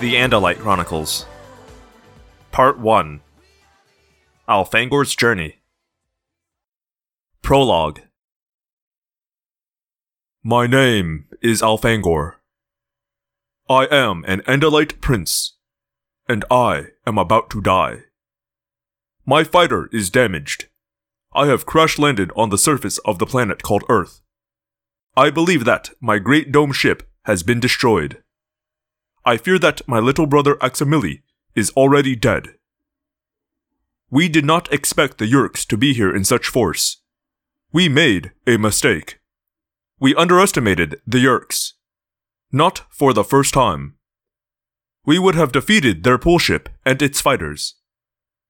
The Andalite Chronicles. Part 1 Elfangor's Journey. Prologue My name is Elfangor. I am an Andalite prince, and I am about to die. My fighter is damaged. I have crash landed on the surface of the planet called Earth. I believe that my great dome ship has been destroyed. I fear that my little brother Aximili is already dead. We did not expect the Yeerks to be here in such force. We made a mistake. We underestimated the Yeerks. Not for the first time. We would have defeated their pool ship and its fighters.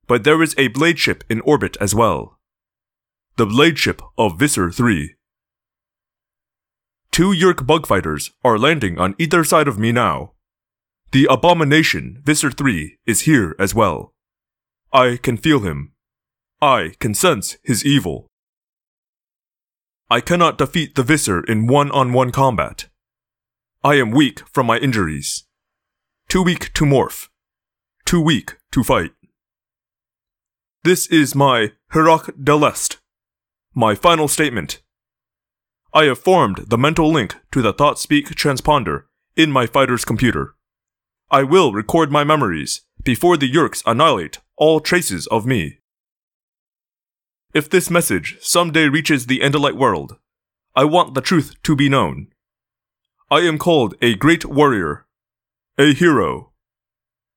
But there is a blade ship in orbit as well. The blade ship of Visser 3. Two Yeerk bug fighters are landing on either side of me now. The abomination, Visser 3, is here as well. I can feel him. I can sense his evil. I cannot defeat the Visser in one on one combat. I am weak from my injuries. Too weak to morph. Too weak to fight. This is my Heroc Delest, my final statement. I have formed the mental link to the ThoughtSpeak transponder in my fighter's computer. I will record my memories before the Yeerks annihilate all traces of me. If this message someday reaches the Andalite world, I want the truth to be known. I am called a great warrior, a hero.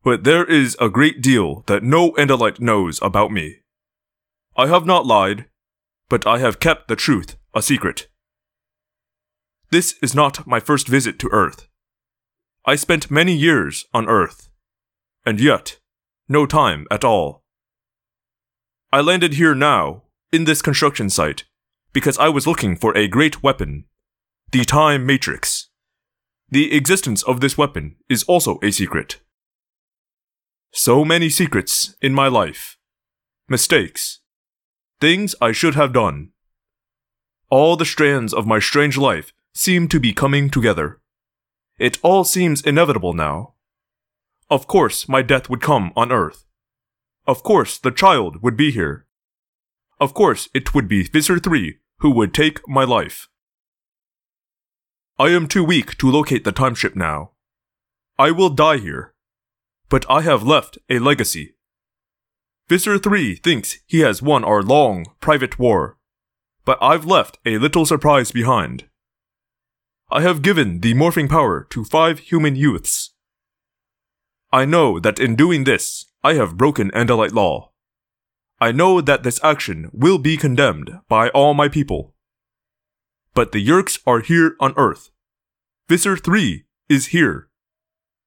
But there is a great deal that no Andalite knows about me. I have not lied, but I have kept the truth a secret. This is not my first visit to Earth. I spent many years on Earth, and yet, no time at all. I landed here now, in this construction site, because I was looking for a great weapon, the Time Matrix. The existence of this weapon is also a secret. So many secrets in my life. Mistakes. Things I should have done. All the strands of my strange life seem to be coming together. It all seems inevitable now. Of course, my death would come on Earth. Of course, the child would be here. Of course, it would be Visser 3 who would take my life. I am too weak to locate the time ship now. I will die here. But I have left a legacy. Visser 3 thinks he has won our long, private war. But I've left a little surprise behind. I have given the morphing power to five human youths. I know that in doing this, I have broken Andalite law. I know that this action will be condemned by all my people. But the Yeerks are here on Earth. Visser 3 is here.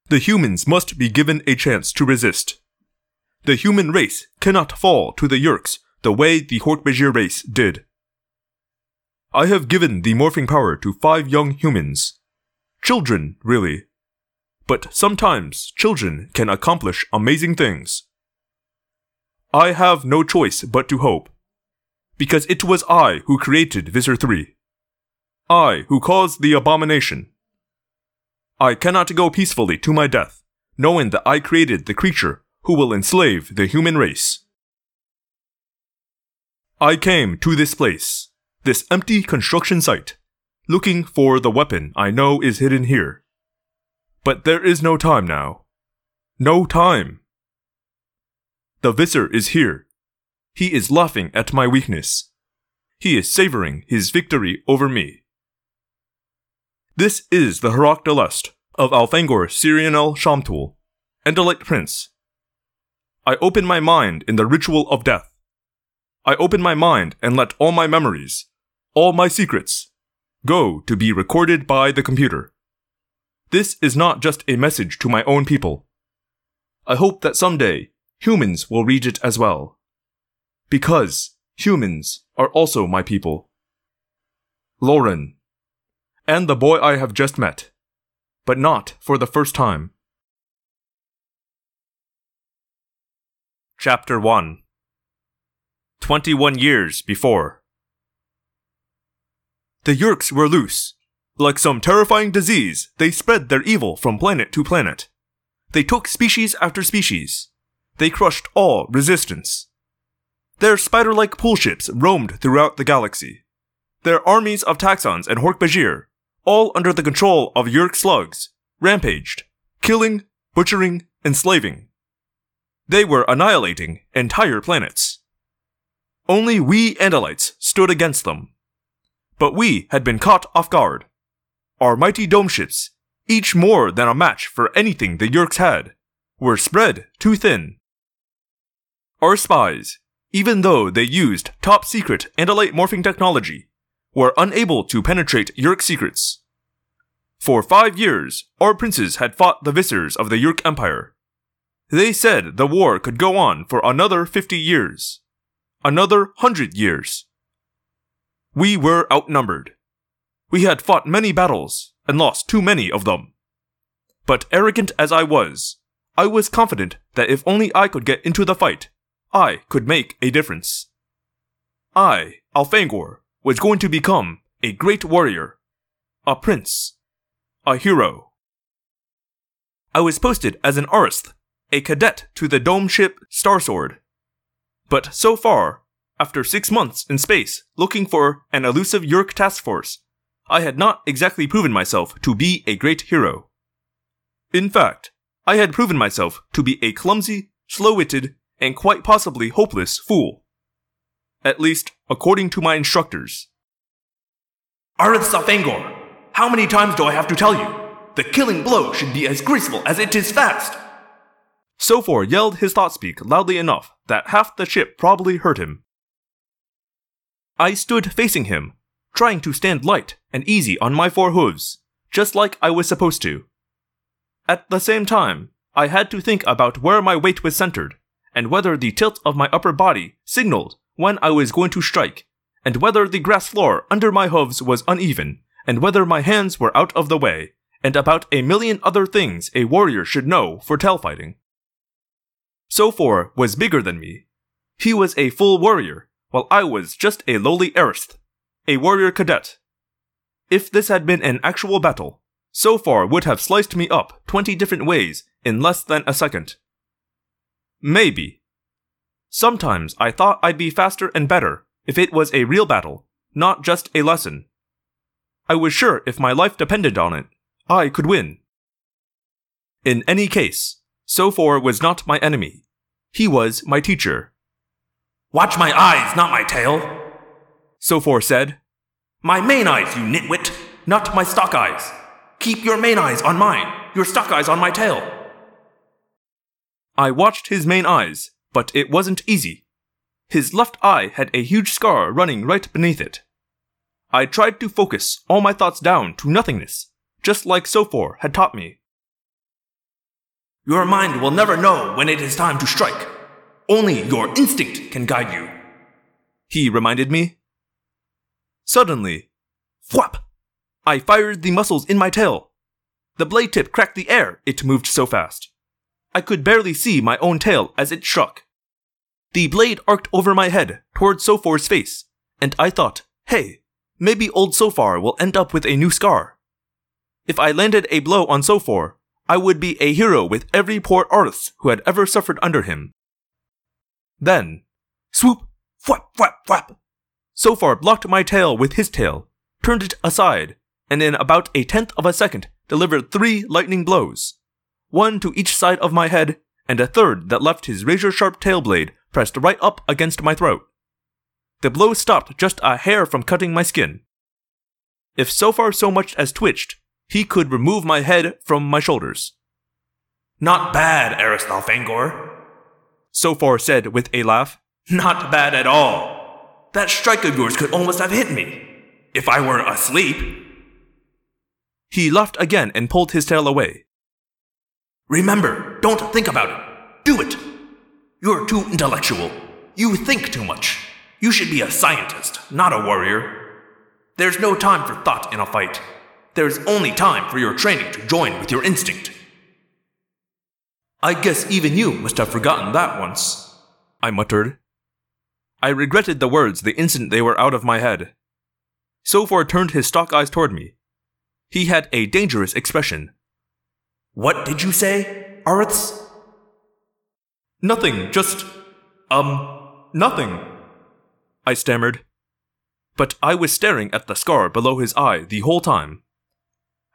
The humans must be given a chance to resist. The human race cannot fall to the Yeerks the way the Hork-Bajir race did. I have given the morphing power to five young humans. Children, really. But sometimes children can accomplish amazing things. I have no choice but to hope. Because it was I who created Visser 3. I who caused the abomination. I cannot go peacefully to my death, knowing that I created the creature who will enslave the human race. I came to this place this empty construction site, looking for the weapon I know is hidden here. But there is no time now. No time. The Visser is here. He is laughing at my weakness. He is savoring his victory over me. This is the Delest of Elfangor Sirinial Shamtul, Andalite Prince. I open my mind in the ritual of death. I open my mind and let all my memories, all my secrets go to be recorded by the computer. This is not just a message to my own people. I hope that someday humans will read it as well. Because humans are also my people. Lauren. And the boy I have just met. But not for the first time. Chapter 1 21 years before. The Yeerks were loose. Like some terrifying disease, they spread their evil from planet to planet. They took species after species. They crushed all resistance. Their spider like pool ships roamed throughout the galaxy. Their armies of Taxxons and Hork-Bajir, all under the control of Yeerk slugs, rampaged, killing, butchering, enslaving. They were annihilating entire planets. Only we Andalites stood against them. But we had been caught off guard. Our mighty dome ships, each more than a match for anything the Yeerks had, were spread too thin. Our spies, even though they used top secret Andalite morphing technology, were unable to penetrate Yeerk secrets. For five years, our princes had fought the Vissers of the Yeerk Empire. They said the war could go on for another 50 years. Another 100 years. We were outnumbered. We had fought many battles and lost too many of them. But arrogant as I was, I was confident that if only I could get into the fight, I could make a difference. I, Elfangor, was going to become a great warrior, a prince, a hero. I was posted as an Aristh, a cadet to the dome ship Starsword. But so far, after six months in space looking for an elusive Yeerk task force, I had not exactly proven myself to be a great hero. In fact, I had proven myself to be a clumsy, slow-witted, and quite possibly hopeless fool. At least, according to my instructors. Aristh Elfangor, how many times do I have to tell you? The killing blow should be as graceful as it is fast. Sofor yelled his thought speak loudly enough that half the ship probably heard him. I stood facing him, trying to stand light and easy on my four hooves, just like I was supposed to. At the same time, I had to think about where my weight was centered, and whether the tilt of my upper body signaled when I was going to strike, and whether the grass floor under my hooves was uneven, and whether my hands were out of the way, and about a million other things a warrior should know for tail fighting. Sofor was bigger than me. He was a full warrior, while I was just a lowly Aristh a warrior cadet. If this had been an actual battle, Sofor would have sliced me up 20 different ways in less than a second. Maybe. Sometimes I thought I'd be faster and better if it was a real battle, not just a lesson. I was sure if my life depended on it, I could win. In any case, Sofor was not my enemy. He was my teacher. Watch my eyes, not my tail, Sofor said. My main eyes, you nitwit, not my stalk eyes. Keep your main eyes on mine, your stalk eyes on my tail. I watched his main eyes, but it wasn't easy. His left eye had a huge scar running right beneath it. I tried to focus all my thoughts down to nothingness, just like Sofor had taught me. Your mind will never know when it is time to strike. Only your instinct can guide you. He reminded me. Suddenly, whap! I fired the muscles in my tail. The blade tip cracked the air, it moved so fast. I could barely see my own tail as it struck. The blade arced over my head toward Sofor's face, and I thought, hey, maybe old Sofor will end up with a new scar. If I landed a blow on Sofor, I would be a hero with every poor Aristh who had ever suffered under him. Then, swoop, whap, whap, whap, Sofor blocked my tail with his tail, turned it aside, and in about a tenth of a second delivered three lightning blows. One to each side of my head, and a third that left his razor sharp tail blade pressed right up against my throat. The blow stopped just a hair from cutting my skin. If Sofor so much as twitched, he could remove my head from my shoulders. Not bad, Aristh Elfangor. Sofor said with a laugh. Not bad at all. That strike of yours could almost have hit me. If I were asleep. He laughed again and pulled his tail away. Remember, don't think about it. Do it. You're too intellectual. You think too much. You should be a scientist, not a warrior. There's no time for thought in a fight. There's only time for your training to join with your instinct. I guess even you must have forgotten that once, I muttered. I regretted the words the instant they were out of my head. Sofor turned his stalk eyes toward me. He had a dangerous expression. What did you say? Arths? Nothing, just. um, nothing. I stammered. But I was staring at the scar below his eye the whole time.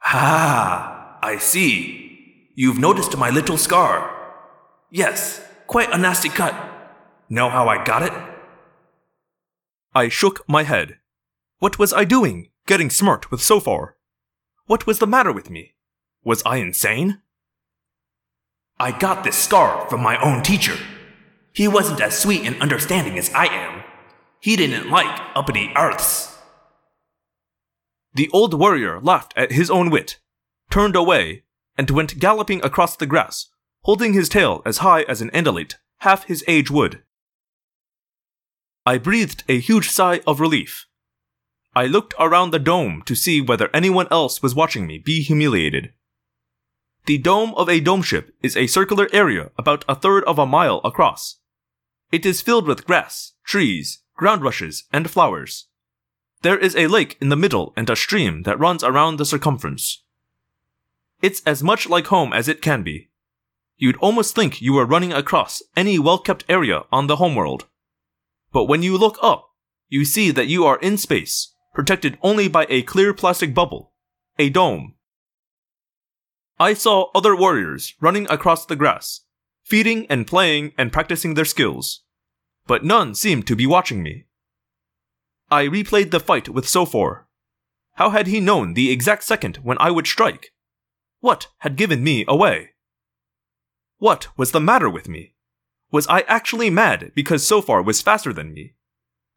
Ah, I see. You've noticed my little scar. Yes, quite a nasty cut. Know how I got it? I shook my head. What was I doing, getting smart with Sofor? What was the matter with me? Was I insane? I got this scar from my own teacher. He wasn't as sweet and understanding as I am. He didn't like uppity Arths. The old warrior laughed at his own wit, turned away, and went galloping across the grass, holding his tail as high as an Andalite, half his age would. I breathed a huge sigh of relief. I looked around the dome to see whether anyone else was watching me be humiliated. The dome of a dome ship is a circular area about a third of a mile across. It is filled with grass, trees, ground rushes, and flowers. There is a lake in the middle and a stream that runs around the circumference. It's as much like home as it can be. You'd almost think you were running across any well kept area on the homeworld. But when you look up, you see that you are in space, protected only by a clear plastic bubble, a dome. I saw other warriors running across the grass, feeding and playing and practicing their skills, but none seemed to be watching me. I replayed the fight with Sofor. How had he known the exact second when I would strike? What had given me away? What was the matter with me? Was I actually mad because Sofor was faster than me?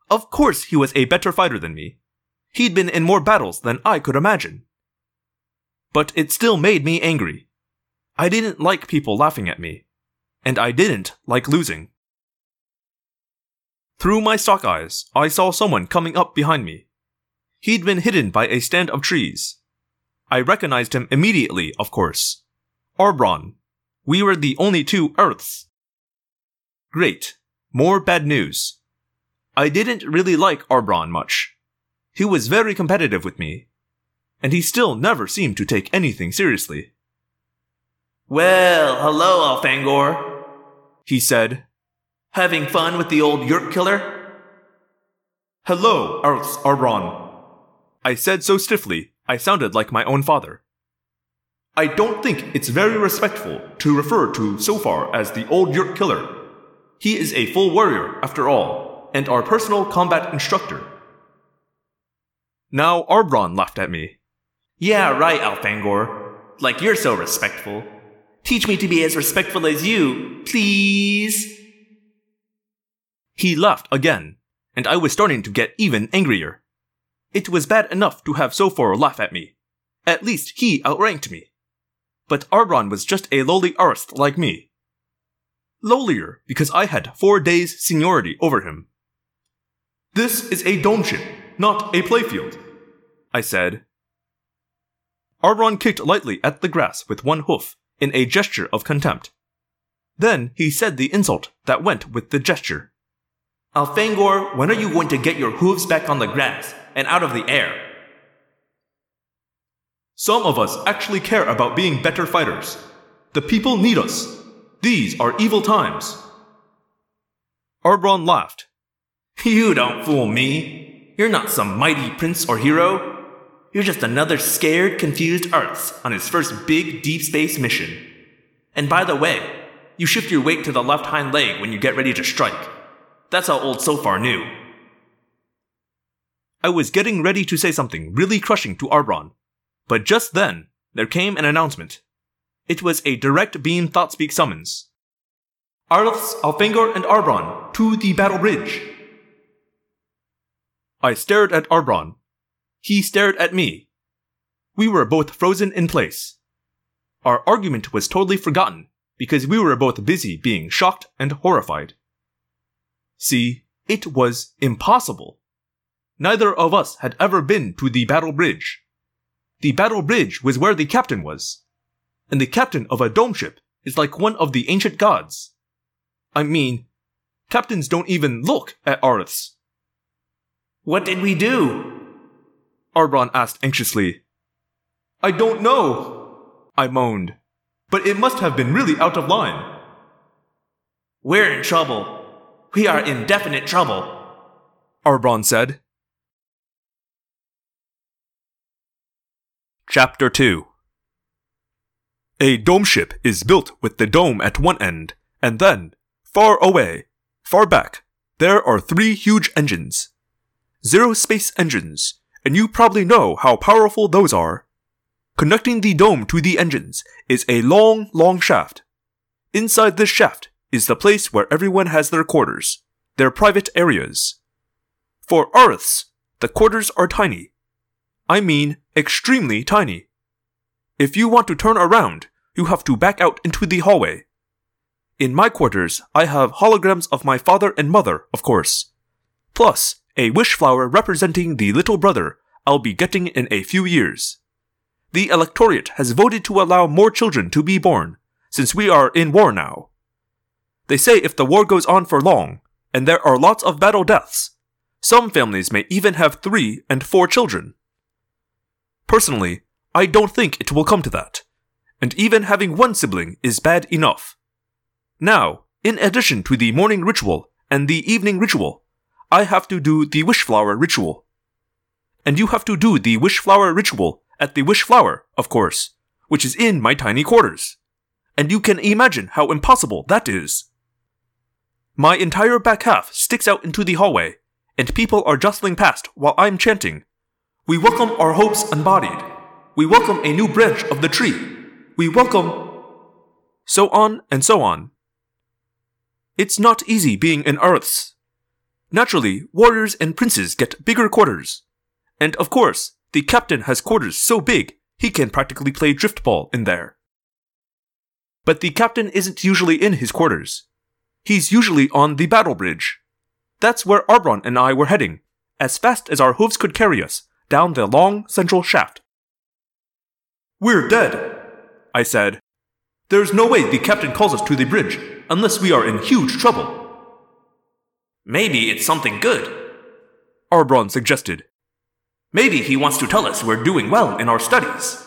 Of course he was a better fighter than me. He'd been in more battles than I could imagine. But it still made me angry. I didn't like people laughing at me. And I didn't like losing. Through my stalk eyes, I saw someone coming up behind me. He'd been hidden by a stand of trees. I recognized him immediately, of course. Arbron. We were the only two Earths. Great. More bad news. I didn't really like Arbron much. He was very competitive with me. And he still never seemed to take anything seriously. Well, hello, Elfangor. He said, Having fun with the old Yeerk killer? Hello, Arths Arbron. I said so stiffly, I sounded like my own father. I don't think it's very respectful to refer to Sofor as the old Yeerk killer. He is a full warrior, after all, and our personal combat instructor. Now Arbron laughed at me. Yeah, right, Elfangor. Like you're so respectful. Teach me to be as respectful as you, please. He laughed again, and I was starting to get even angrier. It was bad enough to have Sofor laugh at me. At least he outranked me. But Arbron was just a lowly Arth like me lowlier because I had four days seniority over him. This is a ship, not a playfield, I said. Arbron kicked lightly at the grass with one hoof in a gesture of contempt. Then he said the insult that went with the gesture. Elfangor, when are you going to get your hooves back on the grass and out of the air? Some of us actually care about being better fighters. The people need us. These are evil times. Arbron laughed. You don't fool me. You're not some mighty prince or hero. You're just another scared, confused Arths on his first big deep space mission. And by the way, you shift your weight to the left hind leg when you get ready to strike. That's how old Sofor knew. I was getting ready to say something really crushing to Arbron, but just then there came an announcement. It was a direct beam Thoughtspeak summons. Arths, Elfangor, and Arbron, to the battle bridge. I stared at Arbron. He stared at me. We were both frozen in place. Our argument was totally forgotten because we were both busy being shocked and horrified. See, it was impossible. Neither of us had ever been to the battle bridge. The battle bridge was where the captain was and the captain of a dome ship is like one of the ancient gods. I mean, captains don't even look at Arths. What did we do? Arbron asked anxiously. I don't know, I moaned. But it must have been really out of line. We're in trouble. We are in definite trouble. Arbron said. Chapter 2 A dome ship is built with the dome at one end, and then, far away, far back, there are three huge engines. Zero space engines, and you probably know how powerful those are. Connecting the dome to the engines is a long, long shaft. Inside this shaft is the place where everyone has their quarters, their private areas. For Earths, the quarters are tiny. I mean, extremely tiny. If you want to turn around, you have to back out into the hallway. In my quarters, I have holograms of my father and mother, of course. Plus, a wish flower representing the little brother I'll be getting in a few years. The electorate has voted to allow more children to be born, since we are in war now. They say if the war goes on for long, and there are lots of battle deaths, some families may even have three and four children. Personally, I don't think it will come to that, and even having one sibling is bad enough. Now, in addition to the morning ritual and the evening ritual, I have to do the wish flower ritual. And you have to do the wish flower ritual at the wish flower, of course, which is in my tiny quarters. And you can imagine how impossible that is. My entire back half sticks out into the hallway, and people are jostling past while I'm chanting. We welcome our hopes embodied. We welcome a new branch of the tree. We welcome. So on and so on. It's not easy being in Earths. Naturally, warriors and princes get bigger quarters. And of course, the captain has quarters so big he can practically play driftball in there. But the captain isn't usually in his quarters. He's usually on the battle bridge. That's where Arbron and I were heading, as fast as our hooves could carry us, down the long central shaft. We're dead, I said. There's no way the captain calls us to the bridge, unless we are in huge trouble. Maybe it's something good. Arbron suggested. Maybe he wants to tell us we're doing well in our studies.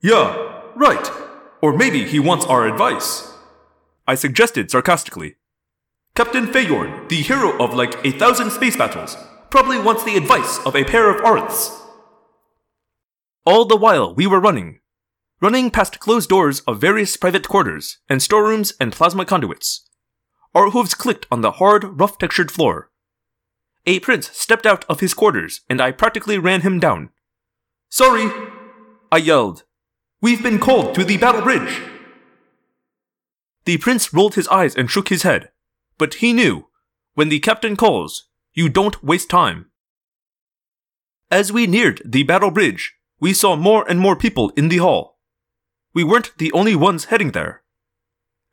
Yeah, right. Or maybe he wants our advice. I suggested sarcastically. Captain Feyorn, the hero of like a thousand space battles, probably wants the advice of a pair of Arths. All the while we were running, running past closed doors of various private quarters and storerooms and plasma conduits. Our hooves clicked on the hard, rough textured floor. A prince stepped out of his quarters and I practically ran him down. Sorry, I yelled. We've been called to the battle bridge. The prince rolled his eyes and shook his head. But he knew, when the captain calls, you don't waste time. As we neared the battle bridge, we saw more and more people in the hall. We weren't the only ones heading there.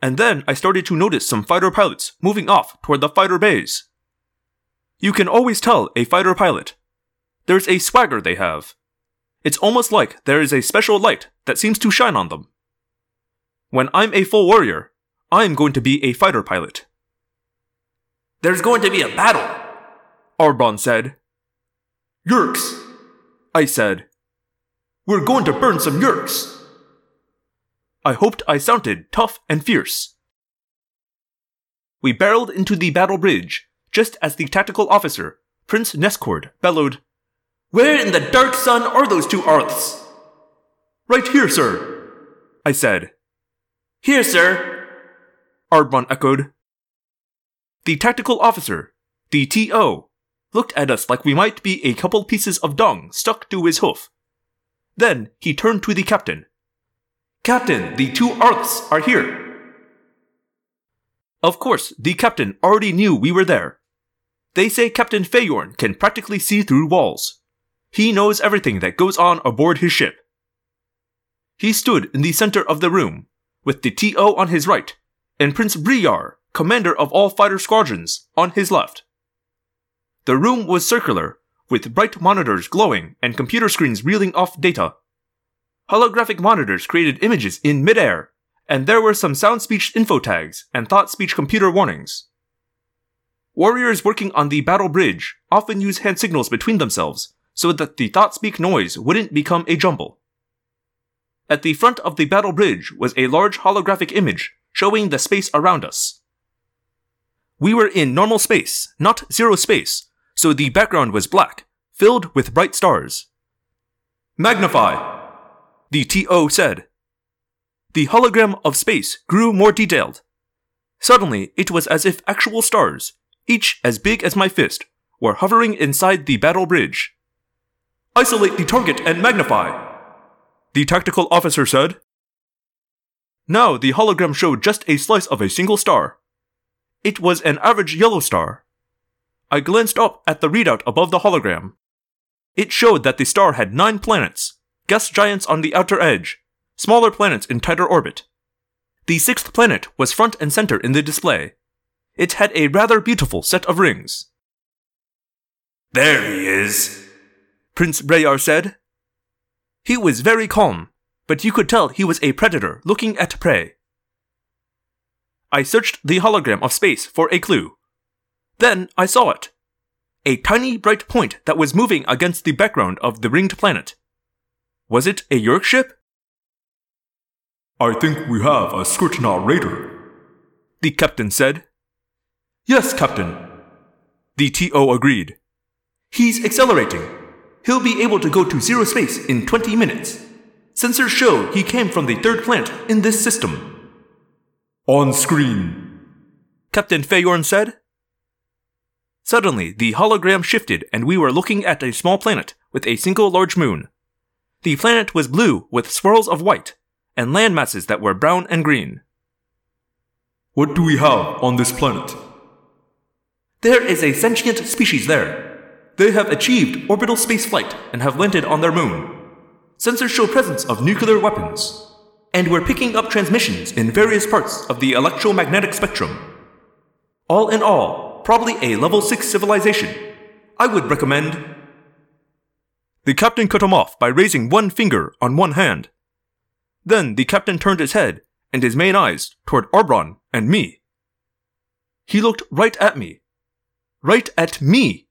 And then I started to notice some fighter pilots moving off toward the fighter bays. You can always tell a fighter pilot. There's a swagger they have. It's almost like there is a special light that seems to shine on them. When I'm a full warrior, I'm going to be a fighter pilot. There's going to be a battle, Arbron said. Yeerks, I said. We're going to burn some Yeerks. I hoped I sounded tough and fierce. We barreled into the battle bridge just as the tactical officer, Prince Nescord, bellowed, Where in the dark sun are those two Arths? Right here, sir, I said. Here, sir, Arbron echoed. The tactical officer, the TO, looked at us like we might be a couple pieces of dung stuck to his hoof. Then he turned to the captain. Captain, the two Arths are here. Of course, the captain already knew we were there. They say Captain Feyorn can practically see through walls. He knows everything that goes on aboard his ship. He stood in the center of the room, with the TO on his right, and Prince Briar commander of all fighter squadrons, on his left. The room was circular, with bright monitors glowing and computer screens reeling off data. Holographic monitors created images in midair, and there were some sound speech info tags and thought speech computer warnings. Warriors working on the battle bridge often use hand signals between themselves so that the thought speak noise wouldn't become a jumble. At the front of the battle bridge was a large holographic image showing the space around us. We were in normal space, not zero space, so the background was black, filled with bright stars. Magnify, the TO said. The hologram of space grew more detailed. Suddenly, it was as if actual stars, each as big as my fist, were hovering inside the battle bridge. Isolate the target and magnify, the tactical officer said. Now the hologram showed just a slice of a single star. It was an average yellow star. I glanced up at the readout above the hologram. It showed that the star had nine planets, gas giants on the outer edge, smaller planets in tighter orbit. The sixth planet was front and center in the display. It had a rather beautiful set of rings. There he is, Prince Breyar said. He was very calm, but you could tell he was a predator looking at prey. I searched the hologram of space for a clue. Then I saw it. A tiny bright point that was moving against the background of the ringed planet. Was it a Yeerk ship? I think we have a Skritna raider, the captain said. Yes, captain. The TO agreed. He's accelerating. He'll be able to go to zero space in 20 minutes. Sensors show he came from the third planet in this system. On screen, Captain Feyorn said. Suddenly, the hologram shifted and we were looking at a small planet with a single large moon. The planet was blue with swirls of white and land masses that were brown and green. What do we have on this planet? There is a sentient species there. They have achieved orbital spaceflight and have landed on their moon. Sensors show presence of nuclear weapons. And we're picking up transmissions in various parts of the electromagnetic spectrum. All in all, probably a level 6 civilization. I would recommend. The captain cut him off by raising one finger on one hand. Then the captain turned his head and his main eyes toward Arbron and me. He looked right at me. Right at me!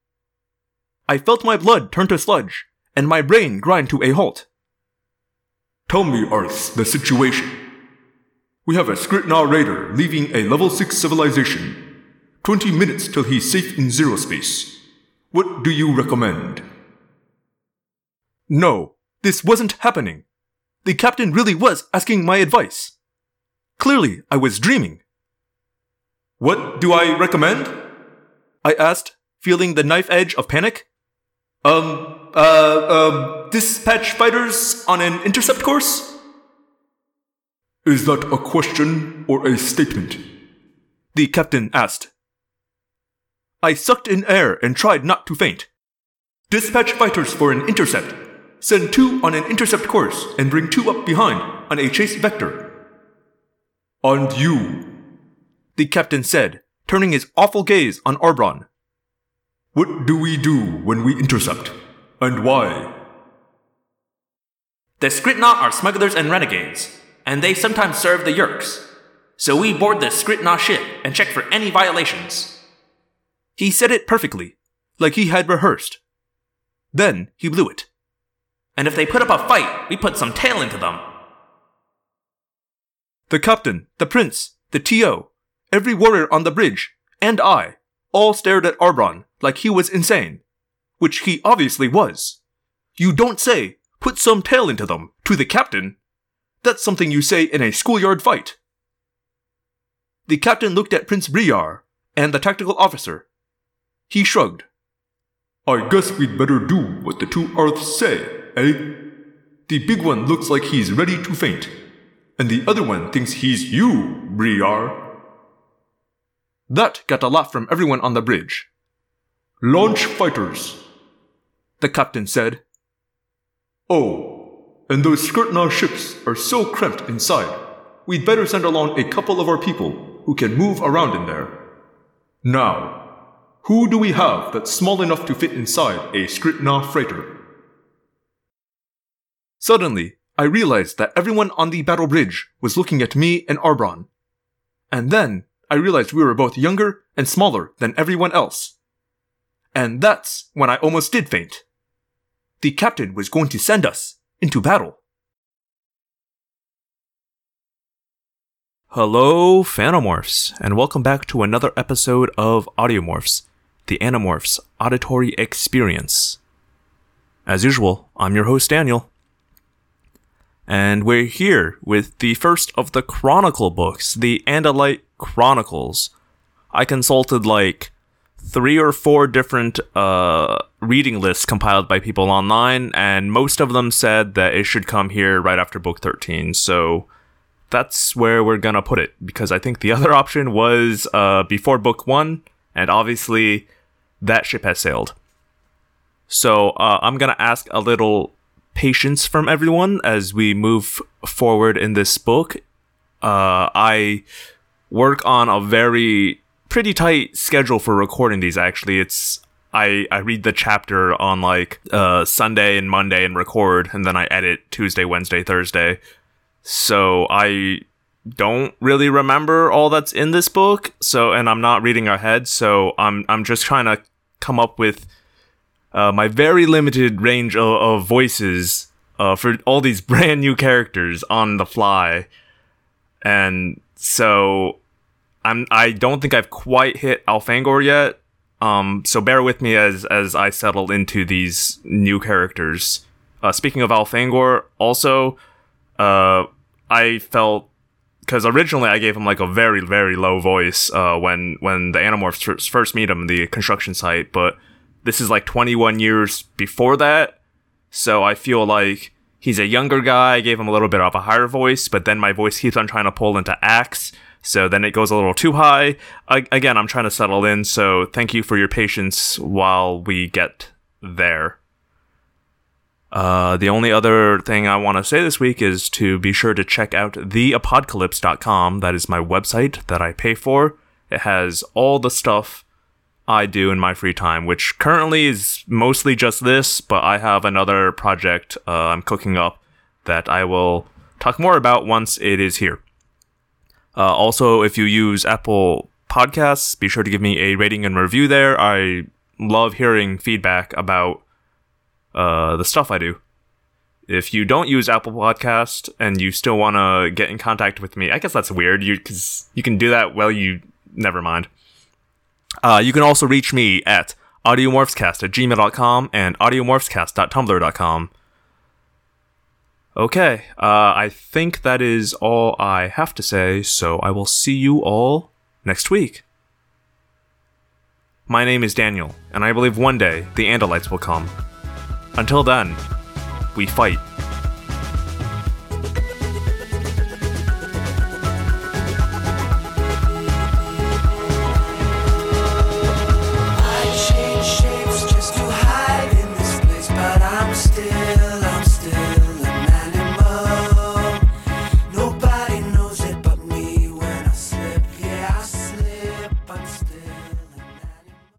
I felt my blood turn to sludge and my brain grind to a halt. Tell me, Arth, the situation. We have a Skritna raider leaving a level 6 civilization. 20 minutes till he's safe in zero space. What do you recommend? No, this wasn't happening. The captain really was asking my advice. Clearly, I was dreaming. What do I recommend? I asked, feeling the knife edge of panic. Um, uh, uh, dispatch fighters on an intercept course? Is that a question or a statement? The captain asked. I sucked in air and tried not to faint. Dispatch fighters for an intercept. Send two on an intercept course and bring two up behind on a chase vector. And you? The captain said, turning his awful gaze on Arbron. What do we do when we intercept? And why? The Skritna are smugglers and renegades, and they sometimes serve the Yeerks. So we board the Skritna ship and check for any violations. He said it perfectly, like he had rehearsed. Then he blew it. And if they put up a fight, we put some tail into them. The captain, the prince, the TO, every warrior on the bridge, and I all stared at Arbron like he was insane, which he obviously was. You don't say, put some tail into them, to the captain. That's something you say in a schoolyard fight. The captain looked at Prince Briar and the tactical officer. He shrugged. I guess we'd better do what the two Arths say, eh? The big one looks like he's ready to faint, and the other one thinks he's you, Briar. That got a laugh from everyone on the bridge. Launch fighters, the captain said. Oh, and those Skritna ships are so cramped inside. We'd better send along a couple of our people who can move around in there. Now, who do we have that's small enough to fit inside a Skritna freighter? Suddenly, I realized that everyone on the battle bridge was looking at me and Arbron. And then I realized we were both younger and smaller than everyone else. And that's when I almost did faint. The captain was going to send us into battle. Hello, Phanomorphs, and welcome back to another episode of Audiomorphs, the Animorphs auditory experience. As usual, I'm your host, Daniel. And we're here with the first of the Chronicle books, the Andalite Chronicles. I consulted like three or four different uh, reading lists compiled by people online, and most of them said that it should come here right after book 13. So that's where we're gonna put it because I think the other option was uh, before book one, and obviously that ship has sailed. So uh, I'm gonna ask a little patience from everyone as we move forward in this book. Uh, I work on a very pretty tight schedule for recording these. Actually, it's I I read the chapter on like uh, Sunday and Monday and record, and then I edit Tuesday, Wednesday, Thursday. So I don't really remember all that's in this book. So and I'm not reading ahead. So I'm I'm just trying to come up with uh, my very limited range of, of voices uh, for all these brand new characters on the fly, and so I'm I don't think I've quite hit Elfangor yet. Um, so bear with me as as I settle into these new characters. Uh, speaking of Elfangor, also, uh, I felt because originally I gave him like a very very low voice uh, when when the Animorphs first meet him the construction site, but this is like 21 years before that, so I feel like he's a younger guy. I gave him a little bit of a higher voice, but then my voice keeps on trying to pull into Ax. So then it goes a little too high. I, again, I'm trying to settle in, so thank you for your patience while we get there. Uh, the only other thing I want to say this week is to be sure to check out theapocalypse.com. That is my website that I pay for. It has all the stuff I do in my free time, which currently is mostly just this, but I have another project uh, I'm cooking up that I will talk more about once it is here. Uh, also, if you use Apple Podcasts, be sure to give me a rating and review there. I love hearing feedback about uh, the stuff I do. If you don't use Apple Podcast and you still want to get in contact with me, I guess that's weird. You because you can do that. Well, you never mind. Uh, you can also reach me at audiomorphscast at gmail.com and audiomorphscast.tumblr.com. Okay, uh, I think that is all I have to say, so I will see you all next week. My name is Daniel, and I believe one day the Andalites will come. Until then, we fight.